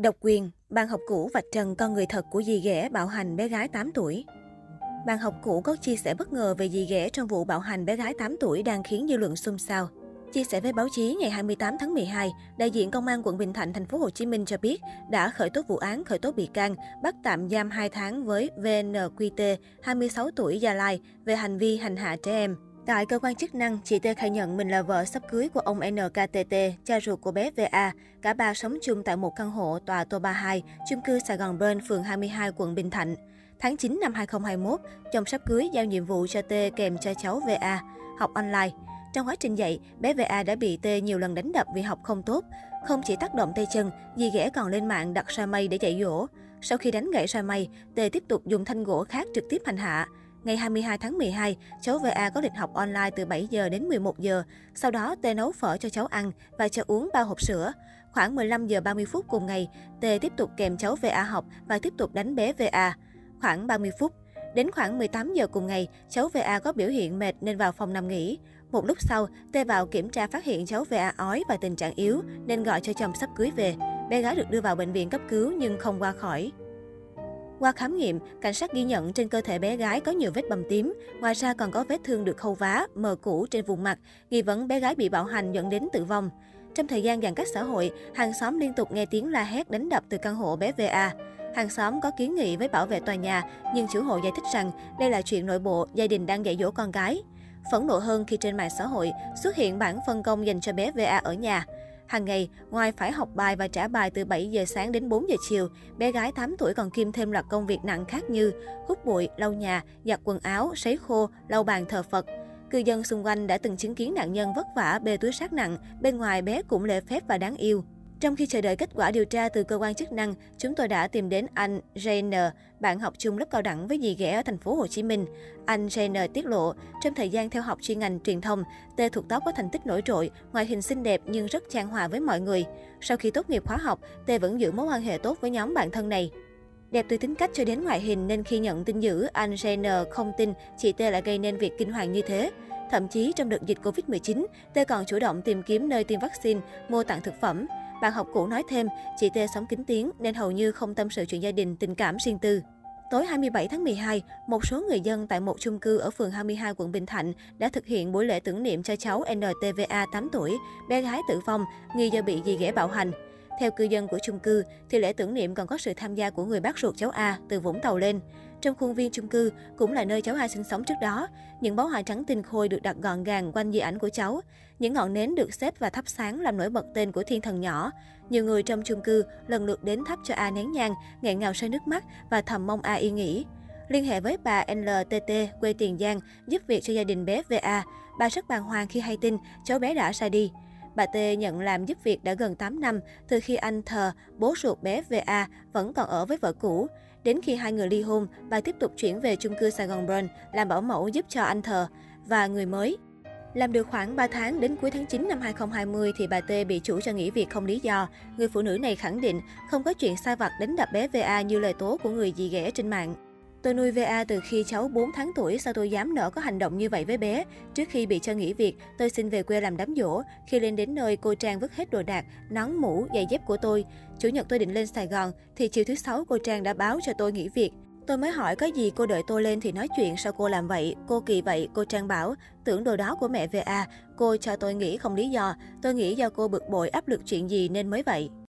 Độc quyền, bạn học cũ vạch trần con người thật của dì ghẻ bạo hành bé gái 8 tuổi. Bạn học cũ có chia sẻ bất ngờ về dì ghẻ trong vụ bạo hành bé gái 8 tuổi đang khiến dư luận xôn xao. Chia sẻ với báo chí ngày 28 tháng 12, đại diện Công an quận Bình Thạnh, thành phố Hồ Chí Minh cho biết đã khởi tố vụ án, khởi tố bị can, bắt tạm giam 2 tháng với VNQT, 26 tuổi Gia Lai về hành vi hành hạ trẻ em. Tại cơ quan chức năng, chị T khai nhận mình là vợ sắp cưới của ông NKTT, cha ruột của bé VA. Cả ba sống chung tại một căn hộ tòa Tô 32, chung cư Sài Gòn Bên, phường 22, quận Bình Thạnh. Tháng 9 năm 2021, chồng sắp cưới giao nhiệm vụ cho T kèm cho cháu VA, học online. Trong quá trình dạy, bé VA đã bị T nhiều lần đánh đập vì học không tốt. Không chỉ tác động tay chân, dì ghẻ còn lên mạng đặt sa mây để dạy dỗ. Sau khi đánh gãy sa mây, T tiếp tục dùng thanh gỗ khác trực tiếp hành hạ. Ngày 22 tháng 12, cháu VA có lịch học online từ 7 giờ đến 11 giờ. Sau đó, T nấu phở cho cháu ăn và cho uống 3 hộp sữa. Khoảng 15 giờ 30 phút cùng ngày, T tiếp tục kèm cháu VA học và tiếp tục đánh bé VA. Khoảng 30 phút, Đến khoảng 18 giờ cùng ngày, cháu VA có biểu hiện mệt nên vào phòng nằm nghỉ. Một lúc sau, T vào kiểm tra phát hiện cháu VA ói và tình trạng yếu nên gọi cho chồng sắp cưới về. Bé gái được đưa vào bệnh viện cấp cứu nhưng không qua khỏi. Qua khám nghiệm, cảnh sát ghi nhận trên cơ thể bé gái có nhiều vết bầm tím, ngoài ra còn có vết thương được khâu vá, mờ cũ trên vùng mặt, nghi vấn bé gái bị bạo hành dẫn đến tử vong. Trong thời gian giãn cách xã hội, hàng xóm liên tục nghe tiếng la hét đánh đập từ căn hộ bé VA. Hàng xóm có kiến nghị với bảo vệ tòa nhà, nhưng chủ hộ giải thích rằng đây là chuyện nội bộ, gia đình đang dạy dỗ con gái. Phẫn nộ hơn khi trên mạng xã hội xuất hiện bản phân công dành cho bé VA ở nhà. Hàng ngày, ngoài phải học bài và trả bài từ 7 giờ sáng đến 4 giờ chiều, bé gái 8 tuổi còn kiêm thêm loạt công việc nặng khác như hút bụi, lau nhà, giặt quần áo, sấy khô, lau bàn thờ Phật. Cư dân xung quanh đã từng chứng kiến nạn nhân vất vả bê túi sát nặng, bên ngoài bé cũng lễ phép và đáng yêu. Trong khi chờ đợi kết quả điều tra từ cơ quan chức năng, chúng tôi đã tìm đến anh JN, bạn học chung lớp cao đẳng với dì ghẻ ở thành phố Hồ Chí Minh. Anh JN tiết lộ, trong thời gian theo học chuyên ngành truyền thông, T thuộc tóc có thành tích nổi trội, ngoại hình xinh đẹp nhưng rất trang hòa với mọi người. Sau khi tốt nghiệp khóa học, T vẫn giữ mối quan hệ tốt với nhóm bạn thân này. Đẹp từ tính cách cho đến ngoại hình nên khi nhận tin dữ, anh JN không tin chị T lại gây nên việc kinh hoàng như thế. Thậm chí trong đợt dịch Covid-19, T còn chủ động tìm kiếm nơi tiêm vaccine, mua tặng thực phẩm. Bạn học cũ nói thêm, chị T sống kín tiếng nên hầu như không tâm sự chuyện gia đình, tình cảm riêng tư. Tối 27 tháng 12, một số người dân tại một chung cư ở phường 22 quận Bình Thạnh đã thực hiện buổi lễ tưởng niệm cho cháu NTVA 8 tuổi, bé gái tử vong nghi do bị dì ghẻ bạo hành. Theo cư dân của chung cư, thì lễ tưởng niệm còn có sự tham gia của người bác ruột cháu A từ Vũng Tàu lên. Trong khuôn viên chung cư, cũng là nơi cháu hai sinh sống trước đó, những bó hoa trắng tinh khôi được đặt gọn gàng quanh di ảnh của cháu. Những ngọn nến được xếp và thắp sáng làm nổi bật tên của thiên thần nhỏ. Nhiều người trong chung cư lần lượt đến thắp cho A nén nhang, nghẹn ngào rơi nước mắt và thầm mong A yên nghỉ. Liên hệ với bà LTT quê Tiền Giang giúp việc cho gia đình bé VA, bà rất bàng hoàng khi hay tin cháu bé đã ra đi. Bà T nhận làm giúp việc đã gần 8 năm, từ khi anh Thờ, bố ruột bé VA, vẫn còn ở với vợ cũ. Đến khi hai người ly hôn, bà tiếp tục chuyển về chung cư Sài Gòn Brand làm bảo mẫu giúp cho anh Thờ và người mới. Làm được khoảng 3 tháng đến cuối tháng 9 năm 2020 thì bà T bị chủ cho nghỉ việc không lý do. Người phụ nữ này khẳng định không có chuyện sai vặt đánh đập bé VA như lời tố của người dì ghẻ trên mạng. Tôi nuôi VA từ khi cháu 4 tháng tuổi, sao tôi dám nỡ có hành động như vậy với bé? Trước khi bị cho nghỉ việc, tôi xin về quê làm đám dỗ. Khi lên đến nơi, cô Trang vứt hết đồ đạc, nón mũ, giày dép của tôi. Chủ nhật tôi định lên Sài Gòn, thì chiều thứ sáu cô Trang đã báo cho tôi nghỉ việc. Tôi mới hỏi có gì cô đợi tôi lên thì nói chuyện sao cô làm vậy. Cô kỳ vậy, cô Trang bảo, tưởng đồ đó của mẹ VA, cô cho tôi nghỉ không lý do. Tôi nghĩ do cô bực bội áp lực chuyện gì nên mới vậy.